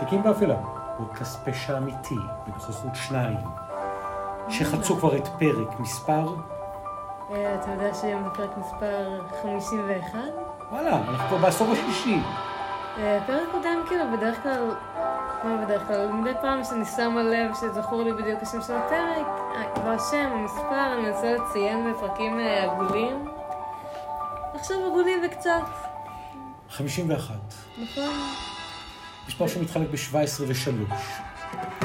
תיקים באפלה, פודקאסט פשע אמיתי, בנוכחות שניים, שחצו כבר את פרק מספר, אה, אתה יודע שהיום זה פרק מספר 51? וואלה, אנחנו כבר בעשור השלישי. אה, פרק קודם, כאילו, בדרך כלל, מה בדרך כלל? מדי פעם שאני שמה לב שזכור לי בדיוק השם של הפרק, אה, לא השם, המספר, אני מנסה לציין בפרקים עגולים. עכשיו עגולים וקצת, 51. נכון? מספר שמתחלק ב-17 ו-3.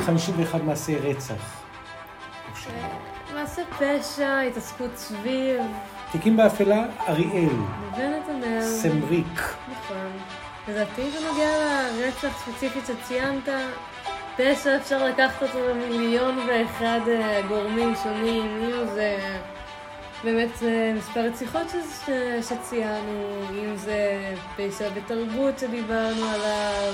51 מעשי רצח. מעשה פשע, התעסקות סביב, תיקים באפלה, אריאל, ונתנאל. סמריק, נכון. לדעתי זה נוגע לרצח ספציפית שציינת. פשע אפשר לקחת אותו למיליון ואחד אה, גורמים שונים, אם זה באמת אה, מספר רציחות ש- שציינו, אם זה פשע בתרבות שדיברנו עליו.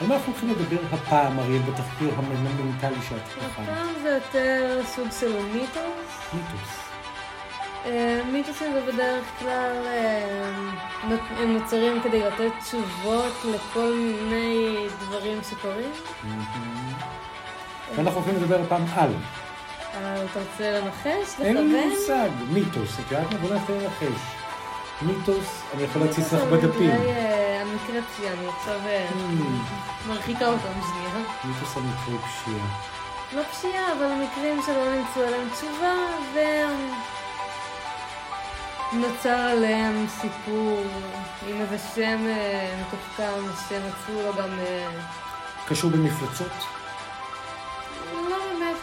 על מה אנחנו הולכים לדבר הפעם, אריאל, בתחקיר המנטלי שאת בחרת? הפעם זה יותר סוג של מיתוס. מיתוס. אה, מיתוסים זה בדרך כלל אה, הם נוצרים כדי לתת תשובות לכל מיני דברים שקורים. ואנחנו הולכים לדבר הפעם על. אה, אתה רוצה לנחש? אין לי לכוון? מושג, מיתוס, את יודעת מה? בוא נתחיל לנחש. מיתוס, אני יכול להציץ לך בדפים. מקרה, אה, מקרה פשיעה, אני עכשיו אה, Hmm, מרחיקה אותם שנייה. מיתוס על מקרי פשיעה. לא פשיעה, אבל מקרים שלא נמצאו עליהם תשובה, ונוצר עליהם סיפור עם איזה שם מתוחכם שמצאו לו גם... אה, קשור במפלצות?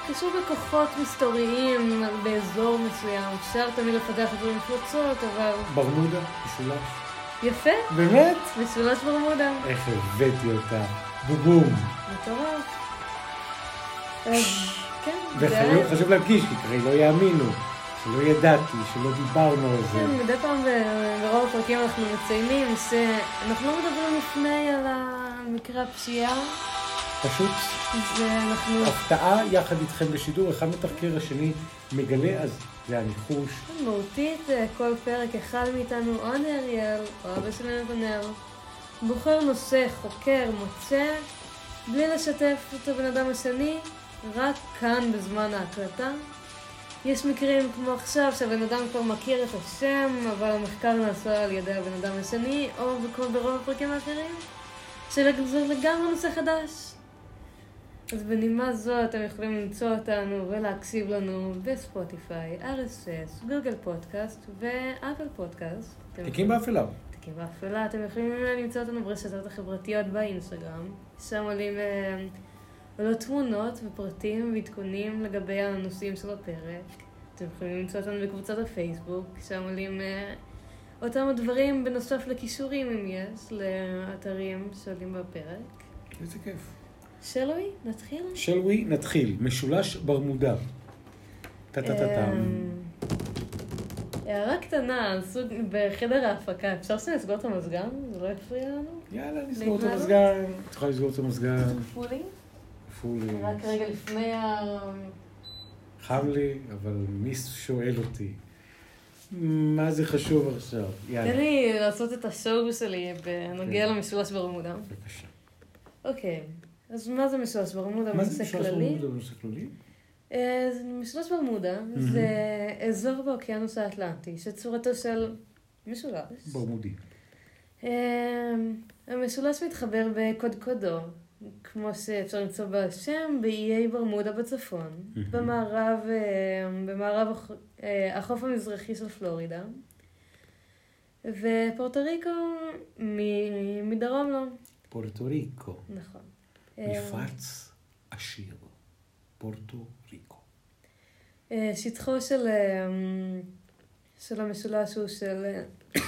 קשור בכוחות מסתוריים באזור מסוים. אפשר תמיד לפתח את זה במפלצות, אבל... ברמודה? משולש? יפה, באמת? משולש ברמודה. איך הבאתי אותה. בובום. מטורף. אז כן, וחשוב חשוב להדגיש, כי כרגע לא יאמינו, שלא ידעתי, שלא דיברנו על זה. כן, מדי פעם ברוב הפרקים אנחנו מציינים שאנחנו לא מדברים לפני על המקרה הפשיעה, פשוט ואנחנו הפתעה יחד איתכם בשידור, אחד מתחקיר השני מגלה, אז זה הניחוש. מהותית אה, כל פרק אחד מאיתנו, או אני אריאל, או אבא שלי נתנאל, בוחר נושא, חוקר, מוצא, בלי לשתף את הבן אדם השני, רק כאן בזמן ההקלטה. יש מקרים כמו עכשיו שהבן אדם כבר מכיר את השם, אבל המחקר נעשה על ידי הבן אדם השני, או בכל ברוב הפרקים האחרים, שזה לגמרי נושא חדש. אז בנימה זו אתם יכולים למצוא אותנו ולהקשיב לנו בספוטיפיי, RSS, גוגל פודקאסט ואפל פודקאסט. תיקים באפלה. תיקים באפלה, אתם יכולים למצוא אותנו ברשתות החברתיות באינסטגרם. שם עולים אה, עולות תמונות ופרטים ועדכונים לגבי הנושאים של הפרק. אתם יכולים למצוא אותנו בקבוצת הפייסבוק, שם עולים אה, אותם הדברים בנוסף לכישורים אם יש, לאתרים שעולים בפרק. איזה כיף. נתחיל? shall we? נתחיל. משולש ברמודה. טה-טה-טה-טם. אמ, הערה קטנה, על סוג, בחדר ההפקה, אפשר שנסגור את המזגן? זה לא יפריע לנו? יאללה, נסגור את? המזגן. את יכולה לסגור את המזגן. פולי? פולי. רק רגע לפני ה... חם לי, אבל מי שואל אותי? מה זה חשוב עכשיו? תן יאללה. לי לעשות את השואו שלי בנוגע למשולש ברמודה. בבקשה. אוקיי, אז מה זה משולש ברמודה? מה זה בנושא משולש כללי? ברמודה בנושא כללי? אה, משולש ברמודה זה אזור באוקיינוס האטלנטי שצורתו של משולש. ברמודי. אה, המשולש מתחבר בקודקודו, כמו שאפשר למצוא בשם, באיי ברמודה בצפון. במערב, אה, במערב הח- אה, החוף המזרחי של פלורידה, ופורטו ריקו מדרום לו, פורטו ריקו. נכון. אה, מפרץ עשיר. פורטו ריקו. אה, שטחו של, אה, של המשולש הוא של...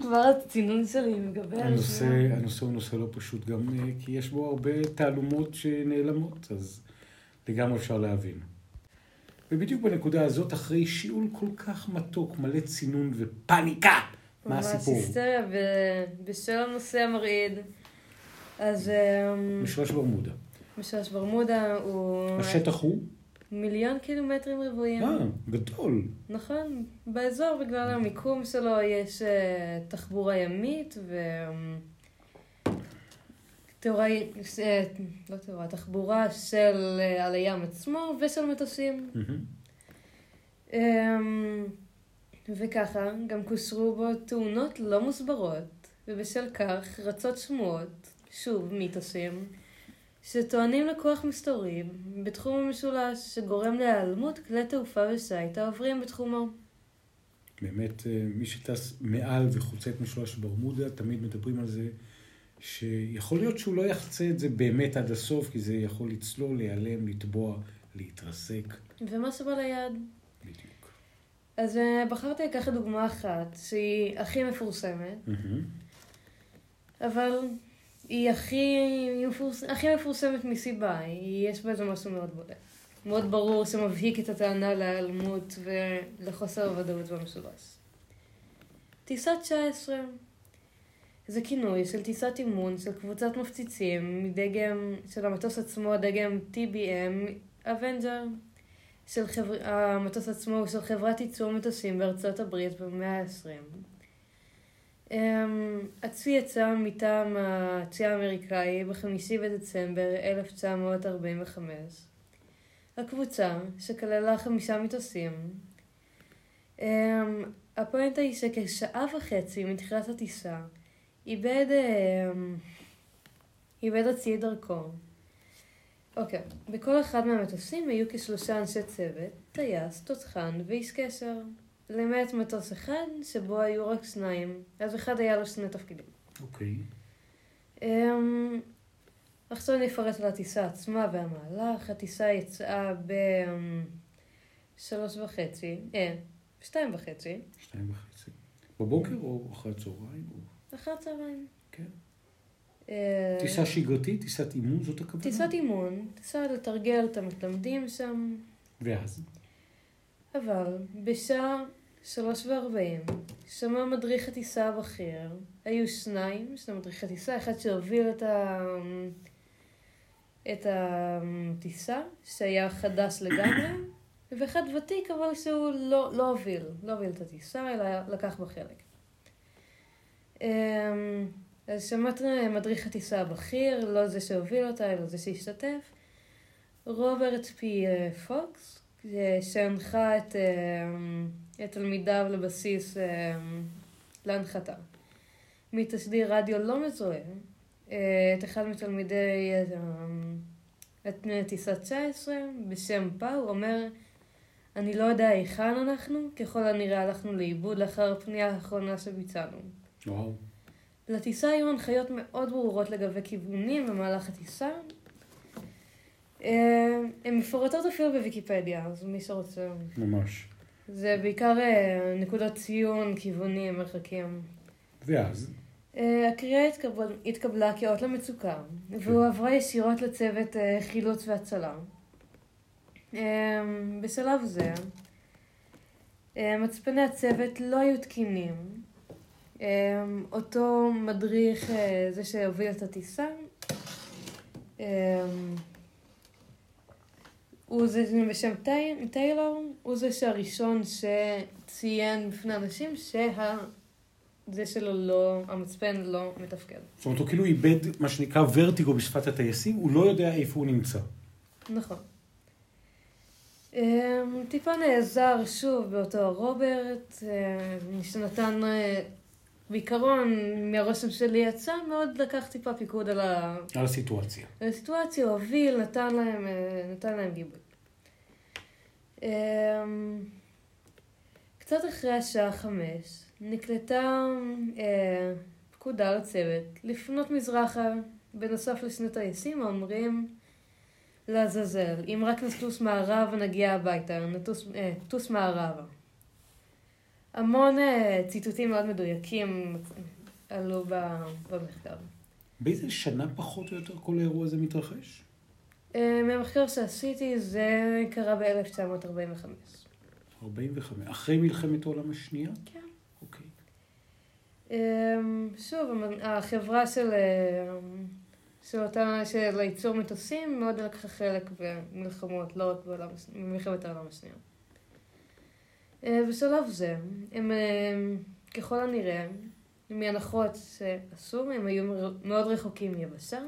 כבר הצינון שלי מגבר. הנושא. הנושא הוא נושא לא פשוט גם כי יש בו הרבה תעלומות שנעלמות, אז לגמרי אפשר להבין. ובדיוק בנקודה הזאת, אחרי שיעול כל כך מתוק, מלא צינון ופאניקה, מה הסיפור? ממש היסטריה ב- בשל הנושא המרעיד. אז אה, משולש ברמודה. משולש ברמודה הוא השטח הוא? מיליון קילומטרים רבועים. אה, גדול. נכון, באזור בגלל המיקום שלו יש אה, תחבורה ימית תאורה, אה, לא תאורה, תחבורה של אה, על הים עצמו ושל מטוסים. מהמם. אמ, וככה גם קושרו בו תאונות לא מוסברות, ובשל כך רצות שמועות, שוב מיתוסים, שטוענים לכוח מסתורי בתחום המשולש שגורם להיעלמות כלי תעופה ושיט העוברים בתחומו. באמת, אה, מי שטס מעל וחוצה את משולש ברמודה, תמיד מדברים על זה שיכול להיות שהוא לא יחצה את זה באמת עד הסוף, כי זה יכול לצלול, להיעלם, לטבוע, להתרסק. ומה שבא ליד? בדיוק. אז אה, בחרתי לקחת דוגמה אחת שהיא הכי מפורסמת, מהמם. אבל היא הכי, היא מפורס... הכי מפורסמת מסיבה, היא... יש בה איזה משהו מאוד בולט. מאוד ברור שמבהיק את הטענה להיעלמות ולחוסר הוודאות במשולש. טיסה 19 זה כינוי של טיסת אימון של קבוצת מפציצים מדגם של המטוס עצמו, דגם TBM Avenger. של חבר... המטוס עצמו הוא של חברת ייצור מטוסים בארצות הברית במאה ה-20. Um, הצי יצא מטעם הצי האמריקאי בחמישי בדצמבר 1945. הקבוצה, שכללה חמישה מטוסים, um, הפואנטה היא שכשעה וחצי מתחילת הטיסה איבד, um, איבד הצי את דרכו. אוקיי, בכל אחד מהמטוסים היו כשלושה אנשי צוות, טייס, תותחן ואיש קשר. למעט מטוס אחד, שבו היו רק שניים, אז אחד היה לו שני תפקידים. אוקיי. אמ, עכשיו אני אפרט על הטיסה עצמה והמהלך. הטיסה יצאה בשלוש וחצי, אה, שתיים וחצי, שתיים וחצי. בבוקר או אחרי הצהריים? או- אחר הצהריים. כן. אה, טיסה שגרתית, טיסת אימון, זאת הכוונה? טיסת אימון, טיסה לתרגל את המתלמדים שם, ואז? אבל בשעה שלוש וארבעים שמע מדריך הטיסה הבכיר, היו שניים של מדריך הטיסה, אחד שהוביל את, ה... את הטיסה, שהיה חדש לגמרי, ואחד ותיק אבל שהוא לא, לא הוביל, לא הוביל את הטיסה, אלא לקח בה חלק. אמ, אז שמעת מדריך הטיסה הבכיר, לא זה שהוביל אותה, אלא זה שהשתתף. רוברט פי אה, פוקס, שהנחה את, אה, את תלמידיו לבסיס אה, להנחתה. מתשדיר רדיו לא מזוהה, אה, את אחד מתלמידי את טיסה 19 בשם פאו אומר אני לא יודע היכן אנחנו, ככל הנראה הלכנו לאיבוד לאחר הפנייה האחרונה שביצענו. וואו. לטיסה היו הנחיות מאוד ברורות לגבי כיוונים במהלך הטיסה. אה, הן מפורטות אפילו בוויקיפדיה, אז מי שרוצה. ממש. זה בעיקר אה, נקודות ציון, כיוונים, מרחקים. ואז? אה, הקריאה התקבל, התקבלה כאות למצוקה, והועברה ישירות לצוות חילוץ והצלה. בשלב זה, מצפני הצוות לא היו תקינים. אותו מדריך, זה שהוביל את הטיסה, הוא זה בשם טי- טיילור, הוא זה שהראשון שציין בפני אנשים שה... זה שלו לא, המצפן לא מתפקד. זאת אומרת, הוא כאילו איבד מה שנקרא ורטיגו בשפת הטייסים, הוא לא יודע איפה הוא נמצא. נכון. אמ, טיפה נעזר שוב באותו רוברט, אמ, שנתן, אה, בעיקרון, מהרושם שלי יצא, מאוד לקח טיפה פיקוד על ה- על הסיטואציה. על הסיטואציה, הוא הוביל, נתן להם, אה, נתן להם גיבוי. אמ, קצת אחרי השעה חמש, נקלטה אה, פקודה לצוות לפנות מזרחה, בנוסף לשני טייסים האומרים לעזאזל, אם רק נטוס מערבה נגיע הביתה, נטוס, אה, טוס מערבה. המון אה, ציטוטים מאוד מדויקים עלו ב- במחקר. באיזה שנה פחות או יותר כל האירוע הזה מתרחש? מהמחקר שעשיתי זה קרה ב-1945. 45. אחרי מלחמת העולם השנייה? כן. אוקיי. אמ, שוב, החברה של, אמ, של אותה, של הייצור מטוסים מאוד לקחה חלק במלחמות, לא רק בעולם במלחמת העולם השנייה. בשלב זה, הם אמ, ככל הנראה, מהנחות שעשו, הם היו מאוד רחוקים מיבשה,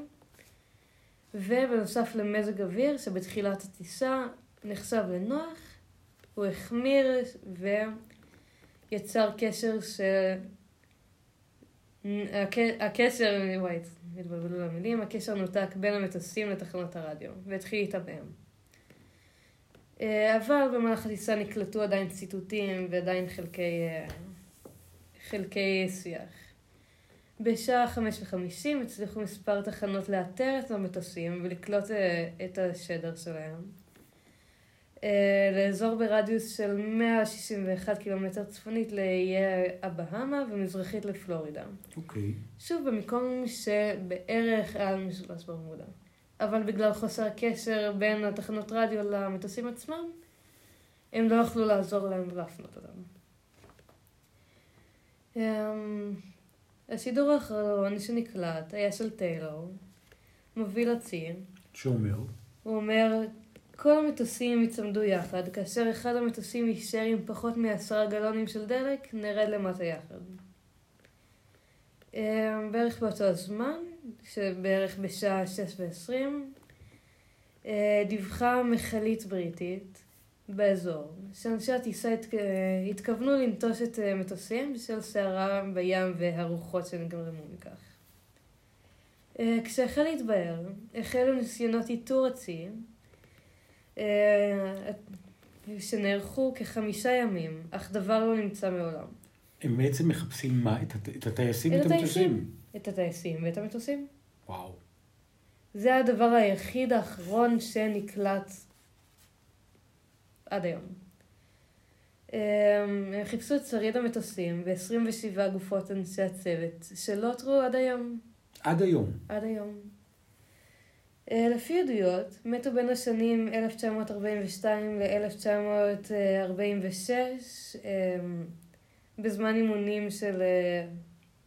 ובנוסף למזג אוויר שבתחילת הטיסה נחשב לנוח, הוא החמיר ויצר קשר ש... הק- הקשר, וואי, התבלבלו המילים, הקשר נותק בין המטוסים לתחנות הרדיו, והתחיל להתעמם. אה, אבל במהלך הטיסה נקלטו עדיין ציטוטים ועדיין חלקי, אה, חלקי שיח. בשעה חמש וחמישים הצליחו מספר תחנות לאתר את המטוסים ולקלוט אה, את השדר שלהם. אה, לאזור ברדיוס של 161 קילומטר צפונית לאיי הבהאמה ומזרחית לפלורידה. אוקיי. שוב במקום שבערך על משולש ברמודה. אבל בגלל חוסר הקשר בין התחנות רדיו למטוסים עצמם, הם לא יכלו לעזור להם ולהפנות אותם. אמ, השידור האחרון שנקלט היה של טיילור, מוביל הצי. שאומר, הוא אומר, כל המטוסים יצמדו יחד, כאשר אחד המטוסים יישאר עם פחות מעשרה גלונים של דלק, נרד למטה יחד. אה, בערך באותו הזמן, שבערך בשעה 6 ו-20, אה, דיווחה מכלית בריטית באזור, שאנשי הטיסה התק... התכוונו לנטוש את אה, מטוסים בשל סערה בים והרוחות שנגרמו מכך. אה, כשהחל להתבהר, החלו ניסיונות איתור הצי, אה, שנערכו כחמישה ימים, אך דבר לא נמצא מעולם. הם בעצם מחפשים מה? את, הט... את הטייסים את ואת המטוסים? את הטייסים ואת המטוסים. וואו. זה הדבר היחיד האחרון שנקלט עד היום. אה, הם חיפשו את שריד המטוסים ו-27 גופות אנשי הצוות שלא אותרו עד היום. עד היום. עד היום. אה, לפי עדויות, מתו בין השנים 1942 ל-1946 אה, בזמן אימונים של אה,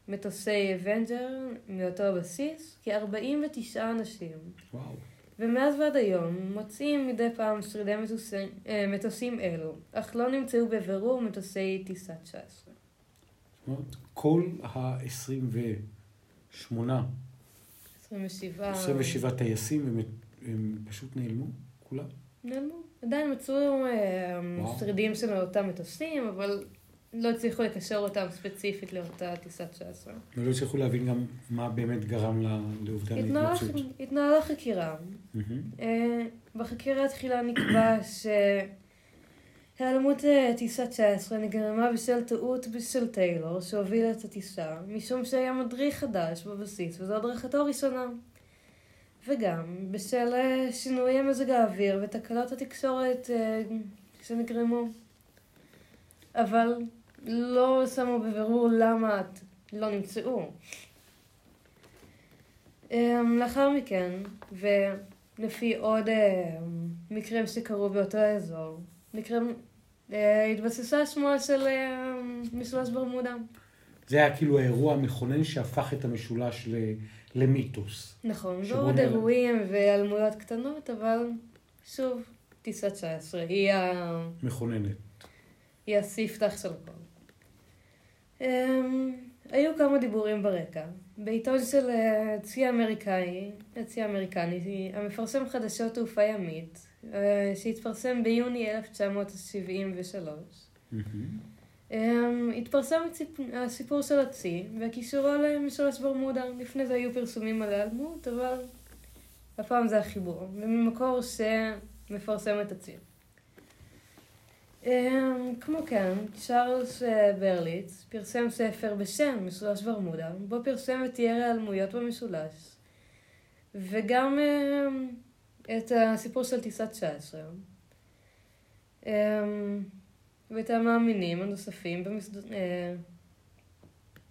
מטוסי אבנג'ר מאותו הבסיס, כ-49 אנשים. וואו. ומאז ועד היום מוצאים מדי פעם שרידי מטוסים, אה, מטוסים אלו, אך לא נמצאו בבירור מטוסי טיסה 19. זאת אומרת, כל ה-28, 27... 27 טייסים, הם, הם פשוט נעלמו, כולם. נעלמו. עדיין מצאו אה, וואו. שרידים של אותם מטוסים, אבל לא הצליחו לקשר אותם ספציפית לאותה טיסה 19. ולא הצליחו להבין גם מה באמת גרם לאובדן ההתנגשות. התנהלה חקירה. מהמם. אה, בחקירה התחילה נקבע שהיעלמות אה, טיסה 19 נגרמה בשל טעות של טיילור שהוביל את הטיסה, משום שהיה מדריך חדש בבסיס וזו הדרכתו הראשונה. וגם בשל אה, שינויי מזג האוויר ותקלות התקשורת אה, שנגרמו. אבל לא שמו בבירור למה לא נמצאו. אמ, לאחר מכן, ולפי עוד אמ, מקרים שקרו באותו האזור, מקרים, אה, התבססה השמועה של אמ, משולש ברמודה. זה היה כאילו האירוע המכונן שהפך את המשולש ל- למיתוס. נכון, ועוד נעלם. אירועים והיעלמויות קטנות, אבל שוב, טיסה 19, היא, ה... מכוננת. היא הספתח של הכל. Um, היו כמה דיבורים ברקע. בעיתון של אה, צי האמריקאי, הצי האמריקני, המפרסם חדשות תעופה ימית, אה, שהתפרסם ביוני 1973. מהמם. Um, התפרסם הסיפור של הצי וקישורו למשולש ברמודה. לפני זה היו פרסומים על היעלמות, אבל הפעם זה החיבור, וממקור שמפרסם את הצי. Um, כמו כן, צ'ארלס אה, ברליץ פרסם ספר בשם משולש ברמודה, בו פרסם את תיאר ההיעלמויות במשולש, וגם um, את הסיפור של טיסה 19. Um, ואת המאמינים הנוספים. אה,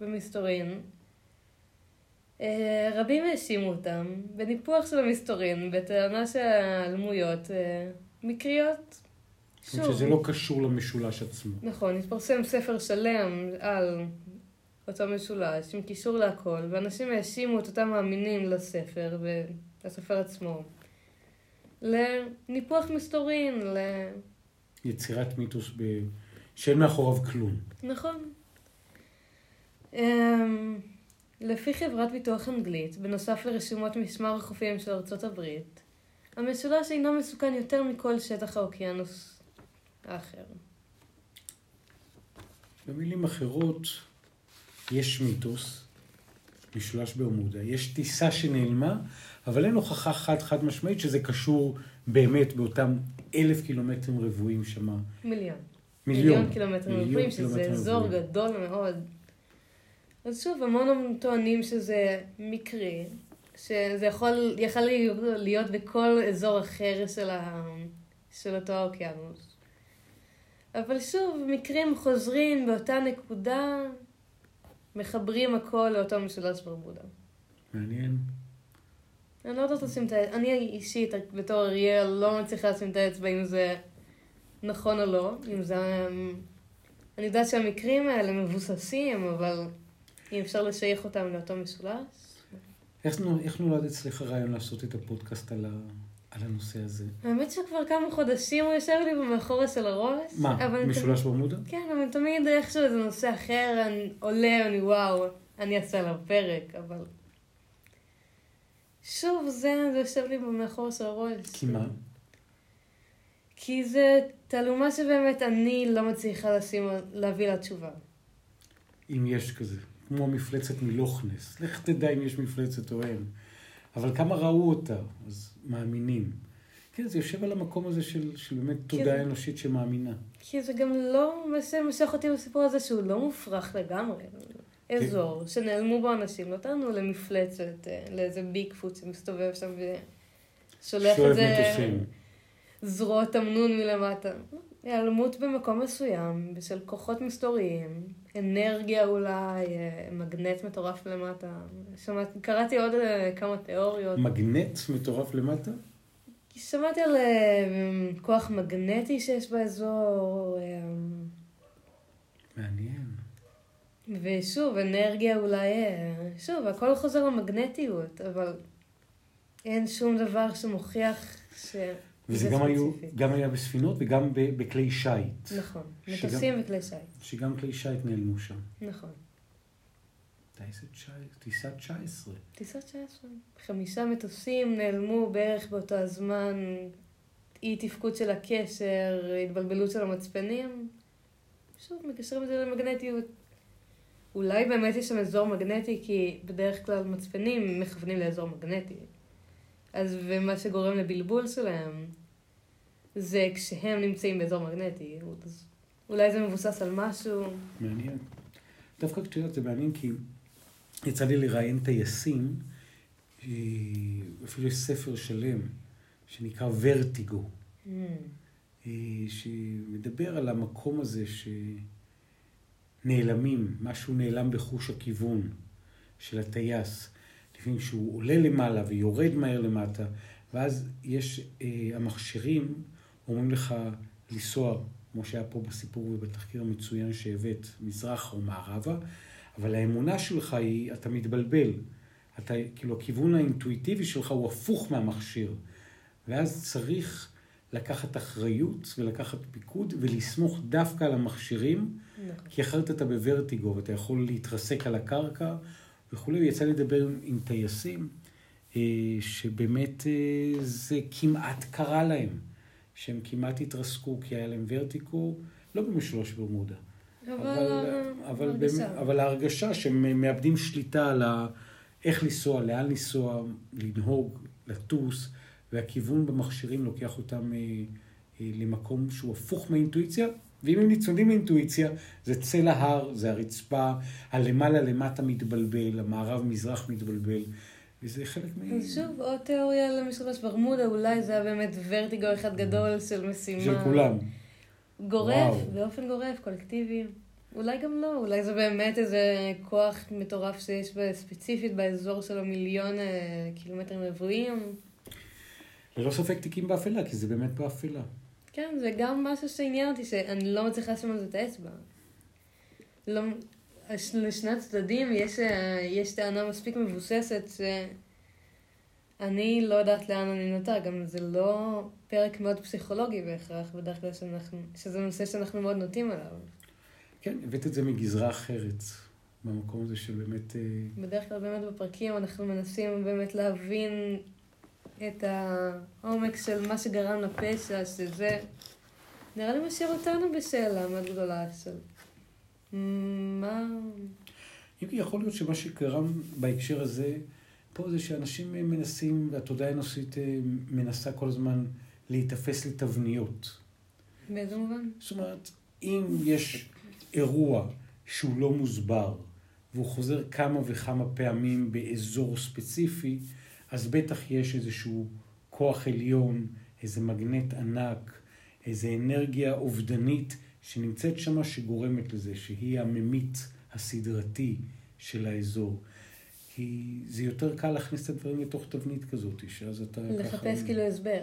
במסתורין. אה, רבים האשימו אותם בניפוח של המסתורין, בטענה שההיעלמויות אה, מקריות. אומרת שזה לא קשור למשולש עצמו. נכון, התפרסם ספר שלם על אותו משולש, עם קישור להכל, ואנשים האשימו את אותם מאמינים לספר ולספר עצמו. לניפוח מסתורין, ל... יצירת מיתוס ב... שאין מאחוריו כלום. נכון. Um, לפי חברת ביטוח אנגלית, בנוסף לרשימות משמר החופים של ארצות הברית, המשולש אינו מסוכן יותר מכל שטח האוקיינוס האחר. במילים אחרות, יש מיתוס, משולש ברמודה, יש טיסה שנעלמה, אבל אין הוכחה חד חד משמעית שזה קשור באמת באותם אלף קילומטרים רבועים שמה. מיליון. מיליון. מיליון קילומטרים רבועים, שזה קילומטרים אזור רבועים. גדול מאוד. אז שוב, המון טוענים שזה מקרי, שזה יכול, יכול להיות בכל אזור אחר של, ה, של אותו האוקיינוס. אבל שוב, מקרים חוזרים באותה נקודה, מחברים הכל לאותו משולש ברמודה. מעניין. אני לא יודעת לשים את האצבע, אני אישית, בתור אריאל, לא מצליחה לשים את האצבע אם זה נכון או לא, אם זה... אני יודעת שהמקרים האלה מבוססים, אבל אם אפשר לשייך אותם לאותו משולש. איך, נו- איך נולד אצלך הרעיון לעשות את הפודקאסט על, ה, על הנושא הזה? האמת שכבר כמה חודשים הוא יושב לי במאחורה של הראש. מה, משולש ברמודה? תמיד- כן, אבל תמיד איכשהו איזה נושא אחר, אני עולה, אני וואו, אני אעשה עליו פרק, אבל... שוב, זה, זה יושב לי במאחורה של הראש. כי מה? כי זה תעלומה שבאמת אני לא מצליחה לשים, להביא לה תשובה. אם יש כזה. כמו מפלצת מלוכנס. לך תדע אם יש מפלצת או אין. אבל כמה ראו אותה, אז מאמינים. כן, זה יושב על המקום הזה של, של באמת תודעה כן. אנושית שמאמינה. כי זה גם לא שמשך אותי בסיפור הזה, שהוא לא מופרך לגמרי. אזור שנעלמו בו אנשים, לא טענו למפלצת, אה, לאיזה ביג פוט שמסתובב שם ושולח שואב את זה מטוסים. זרועות תמנון מלמטה. היעלמות במקום מסוים, בשל כוחות מסתוריים, אנרגיה אולי, אה, מגנט מטורף למטה. שמעת, קראתי עוד אה, כמה תיאוריות. מגנט מטורף למטה? שמעתי על אה, כוח מגנטי שיש באזור, מעניין. ושוב, אנרגיה אולי, שוב, הכל חוזר למגנטיות, אבל אין שום דבר שמוכיח ש... וזה זה גם, היו. גם היה בספינות וגם בכלי שיט. נכון, מטוסים וכלי שיט, שגם כלי שיט נעלמו שם. נכון. טיסת 19. טיסת 19. חמישה מטוסים נעלמו בערך באותו הזמן, אי תפקוד של הקשר, התבלבלות של המצפנים. שוב, מקשרים את זה למגנטיות. אולי באמת יש שם אזור מגנטי, כי בדרך כלל מצפנים מכוונים לאזור מגנטי. אז ומה שגורם לבלבול שלהם, זה כשהם נמצאים באזור מגנטי. אז אולי זה מבוסס על משהו. מעניין. דווקא את יודעת, זה מעניין כי יצא לי לראיין טייסים, אה, אפילו יש ספר שלם שנקרא ורטיגו, Hmm. אה, שמדבר על המקום הזה שנעלמים, משהו נעלם בחוש הכיוון של הטייס. לפעמים שהוא עולה למעלה ויורד מהר למטה, ואז יש, אה, המכשירים אומרים לך לנסוע, כמו שהיה פה בסיפור ובתחקיר המצוין שהבאת, מזרח או מערבה, אבל האמונה שלך היא, אתה מתבלבל. אתה, כאילו, הכיוון האינטואיטיבי שלך הוא הפוך מהמכשיר. ואז צריך לקחת אחריות ולקחת פיקוד ולסמוך דווקא על המכשירים, נכון. כי אחרת אתה בוורטיגו ואתה יכול להתרסק על הקרקע וכולי. יצא לדבר עם, עם טייסים אה, שבאמת אה, זה כמעט קרה להם, שהם כמעט התרסקו כי היה להם ורטיגו, לא במשלוש ברמודה. אבל, אבל, אה, אבל, הרגשה. אבל ההרגשה שהם מאבדים שליטה על ה... איך לנסוע, לאן לנסוע, לנהוג, לטוס, והכיוון במכשירים לוקח אותם אה, אה, למקום שהוא הפוך מהאינטואיציה, ואם הם ניצודים מאינטואיציה, זה צל ההר, זה הרצפה, הלמעלה למטה מתבלבל, המערב-מזרח מתבלבל, וזה חלק מ... אז שוב, עוד תיאוריה למשולש ברמודה, אולי זה היה באמת ורטיגו אחד גדול של משימה. של כולם. גורף, וואו. באופן גורף, קולקטיבי. אולי גם לא, אולי זה באמת איזה כוח מטורף שיש ספציפית באזור של המיליון אה, קילומטרים רבועים. ללא ספק תיקים באפלה, כי זה באמת באפלה. כן, זה גם משהו שעניין אותי, שאני לא מצליחה לשים על זה את האצבע. לא, לשני הצדדים יש, אה, יש טענה מספיק מבוססת שאני לא יודעת לאן אני נוטה, גם זה לא פרק מאוד פסיכולוגי בהכרח, בדרך כלל שאנחנו, שזה נושא שאנחנו מאוד נוטים אליו. כן, הבאת את זה מגזרה אחרת, במקום הזה של באמת... אה, בדרך כלל באמת בפרקים אנחנו מנסים באמת להבין את העומק של מה שגרם לפשע, שזה נראה לי משאיר אותנו בשאלה מאוד גדולה של מה... אם כי יכול להיות שמה שגרם בהקשר הזה, פה זה שאנשים מנסים, והתודעה האנושית אה, מנסה כל הזמן להיתפס לתבניות. באיזה מובן? זאת אומרת, אם יש אירוע שהוא לא מוסבר, והוא חוזר כמה וכמה פעמים באזור ספציפי, אז בטח יש איזשהו כוח עליון, איזה מגנט ענק, איזה אנרגיה אובדנית שנמצאת שמה שגורמת לזה, שהיא הממית הסדרתי של האזור. כי זה יותר קל להכניס את הדברים לתוך תבנית כזאת, שאז אתה לחפש ככה... כאילו הסבר.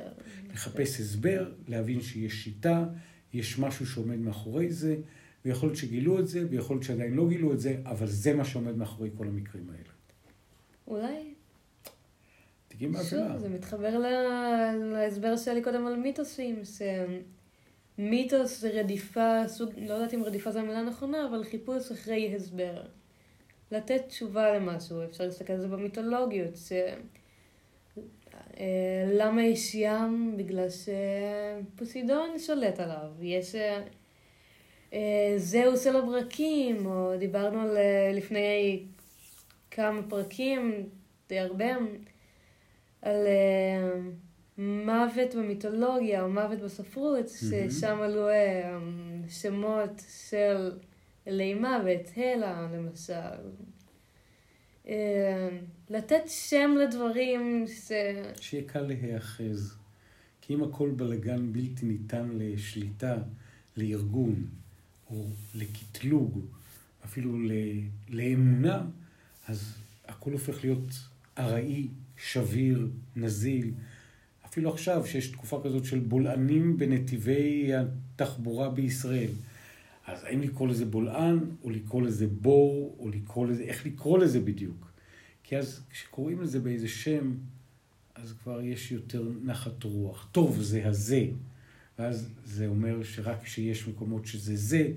לחפש הסבר, להבין שיש שיטה, יש משהו שעומד מאחורי זה, ויכול להיות שגילו את זה, ויכול להיות שעדיין לא גילו את זה, אבל זה מה שעומד מאחורי כל המקרים האלה. אולי. תגידי מהאפלה. שוב, זה מתחבר להסבר שהיה לי קודם על מיתוסים, שמיתוס זה רדיפה, סוג, לא יודעת אם רדיפה זו המילה הנכונה, אבל חיפוש אחרי הסבר. לתת תשובה למשהו, אפשר להסתכל על זה במיתולוגיות, ש... אה, למה יש ים? בגלל שפוסידון שולט עליו. יש אה, זהוס אל הברקים, או דיברנו על אה, לפני כמה פרקים, די הרבה, על מוות במיתולוגיה או מוות בספרות, mm-hmm. ששם עלו שמות של אלי מוות, הלה למשל. אה, לתת שם לדברים ש... שיהיה קל להיאחז. כי אם הכל בלגן בלתי ניתן לשליטה, לארגון, או לקטלוג, אפילו לאמונה, אז הכל הופך להיות ארעי, שביר, נזיל. אפילו עכשיו, שיש תקופה כזאת של בולענים בנתיבי התחבורה בישראל. אז האם לקרוא לזה בולען, או לקרוא לזה בור, או לקרוא לזה, איך לקרוא לזה בדיוק? כי אז כשקוראים לזה באיזה שם, אז כבר יש יותר נחת רוח. טוב, זה הזה. ואז זה אומר שרק כשיש מקומות שזה זה,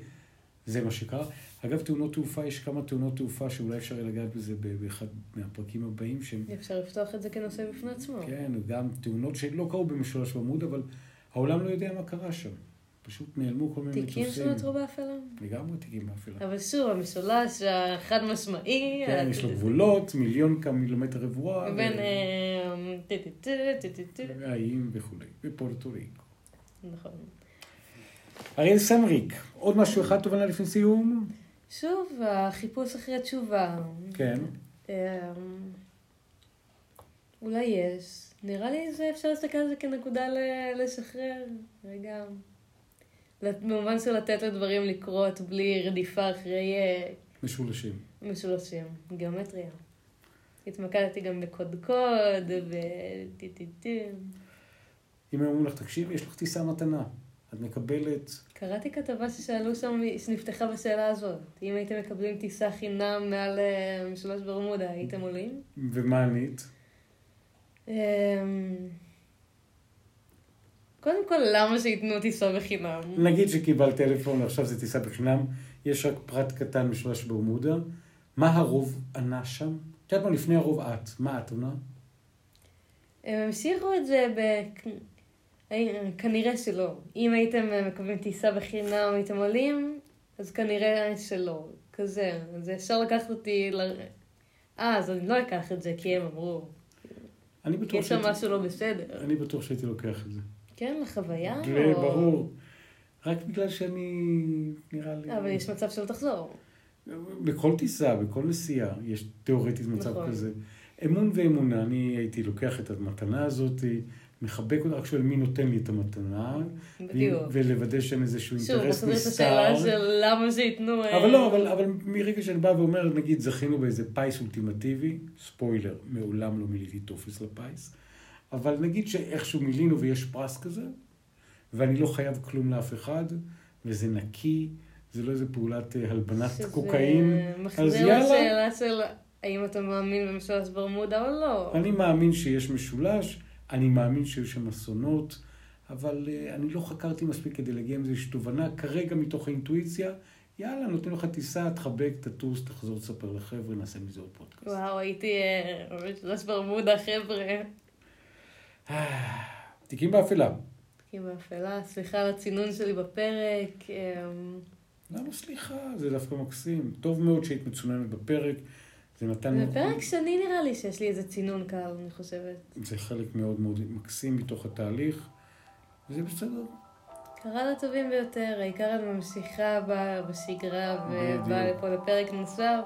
זה מה שקרה. אגב, תאונות תעופה, יש כמה תאונות תעופה שאולי אפשר לגעת בזה באחד מהפרקים הבאים. שהם... אפשר לפתוח את זה כנושא בפני עצמו. כן, גם תאונות שלא קרו במשולש עמוד, אבל העולם לא יודע מה קרה שם. פשוט נעלמו כל מיני מטוסים. תיקים שנותרו באפלה? לגמרי תיקים באפלה. אבל שוב, המשולש החד משמעי. כן, יש לו גבולות, מיליון קילומטר רבוע. בין... האיים וכולי, בפורטו ריקו. נכון. אריאל סמריק, עוד משהו אחד תובנה לפני סיום? שוב, החיפוש אחרי התשובה. כן. אמ, אולי יש. נראה לי זה אפשר להסתכל על זה כנקודה לשחרר. רגע. במובן של לתת לדברים לקרות בלי רדיפה אחרי... אה, משולשים. משולשים, גיאומטריה. התמקדתי גם בקודקוד, וטי-טי-טי. אם הם אומרים לך, תקשיב, יש לך טיסה מתנה. את מקבלת... קראתי כתבה ששאלו שם, שנפתחה בשאלה הזאת. אם הייתם מקבלים טיסה חינם מעל אה, משולש ברמודה, הייתם עולים? ומה ענית? אמ, קודם כל, למה שייתנו טיסה בחינם? נגיד שקיבלת טלפון, עכשיו זה טיסה בחינם, יש רק פרט קטן משולש ברמודה. מה הרוב ענה שם? את יודעת מה, לפני הרוב את. מה את עונה? הם המשיכו את זה ב... כנראה שלא. אם הייתם מקבלים טיסה בחינם, הייתם עולים, אז כנראה שלא. כזה. אז אפשר לקחת אותי ל... אה, אז אני לא אקח את זה, כי הם אמרו. אני בטוח. יש שם משהו לא בסדר. אני בטוח שהייתי לוקח את זה. כן, לחוויה? או... ברור. רק בגלל שאני, נראה לי... אבל יש מצב שלא תחזור. בכל טיסה, בכל נסיעה, יש תיאורטית מצב נכון. כזה. אמון ואמונה, אני הייתי לוקח את המתנה הזאת, מחבק אותה, רק שואל מי נותן לי את המתנה. בדיוק. ולוודא שאין איזשהו אינטרס נסתר. שוב, את השאלה של למה שייתנו... אה, אבל לא, אבל, אבל מרגע שאני בא ואומר, נגיד, זכינו באיזה פיס אולטימטיבי, ספוילר, מעולם לא מילאתי טופס לפיס. אבל נגיד שאיכשהו מילינו ויש פרס כזה, ואני לא חייב כלום לאף אחד, וזה נקי, זה לא איזה פעולת אה, הלבנת קוקאין, אז יאללה. מחזיר לשאלה של האם אתה מאמין במשולש ברמודה או לא. אני מאמין שיש משולש, אני מאמין שיש שם אסונות, אבל uh, אני לא חקרתי מספיק כדי להגיע עם איזושהי תובנה. כרגע מתוך האינטואיציה, יאללה, נותנים לך טיסה, תחבק, תטוס, תחזור, תספר לחבר'ה, נעשה מזה עוד פודקאסט. וואו, הייתי אה, ממש ראש ברמודה, חבר'ה. תיקים באפלה. תיקים באפלה, סליחה על הצינון שלי בפרק. אמ, למה סליחה? זה דווקא מקסים. טוב מאוד שהיית מצוננת בפרק. זה נתן... זה פרק שני נראה לי שיש לי איזה צינון קל, אני חושבת. זה חלק מאוד מאוד מקסים מתוך התהליך, וזה בסדר. קרה לטובים ביותר, העיקר אני ממשיכה בשגרה. ובאה לפה לפרק נוסף.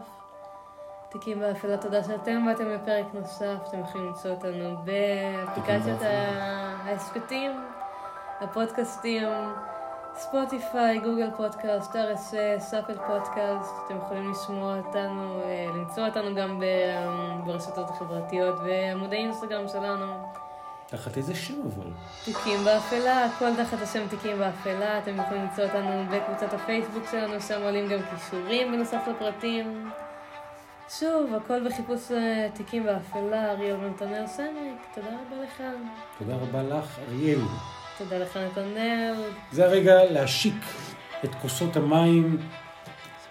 תיקים באפלה, תודה שאתם באתם לפרק נוסף, אתם יכולים למצוא אותנו באפליקציות ה- ההסכתים, הפודקאסטים, ספוטיפיי, גוגל פודקאסט, RSS, אפל פודקאסט, אתם יכולים לשמוע אותנו, אה, למצוא אותנו גם ב- ברשתות החברתיות ועמודי אינסטגרם שלנו. תחת איזה שם אבל? תיקים באפלה, הכל תחת השם תיקים באפלה, אתם יכולים למצוא אותנו בקבוצת הפייסבוק שלנו, שם עולים גם קישורים בנוסף לפרטים. שוב, הכל בחיפוש אה, תיקים באפלה, אריאל ונתנאל סמריק, תודה רבה לך. תודה רבה לך, אריאל. תודה לך נתנאל, זה הרגע להשיק את כוסות המים,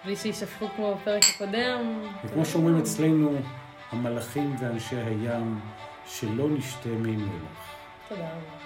בלי שישפכו כמו בפרק הקודם. וכמו שאומרים אצלנו, המלאכים ואנשי הים, שלא נשתה מי מלח. תודה רבה.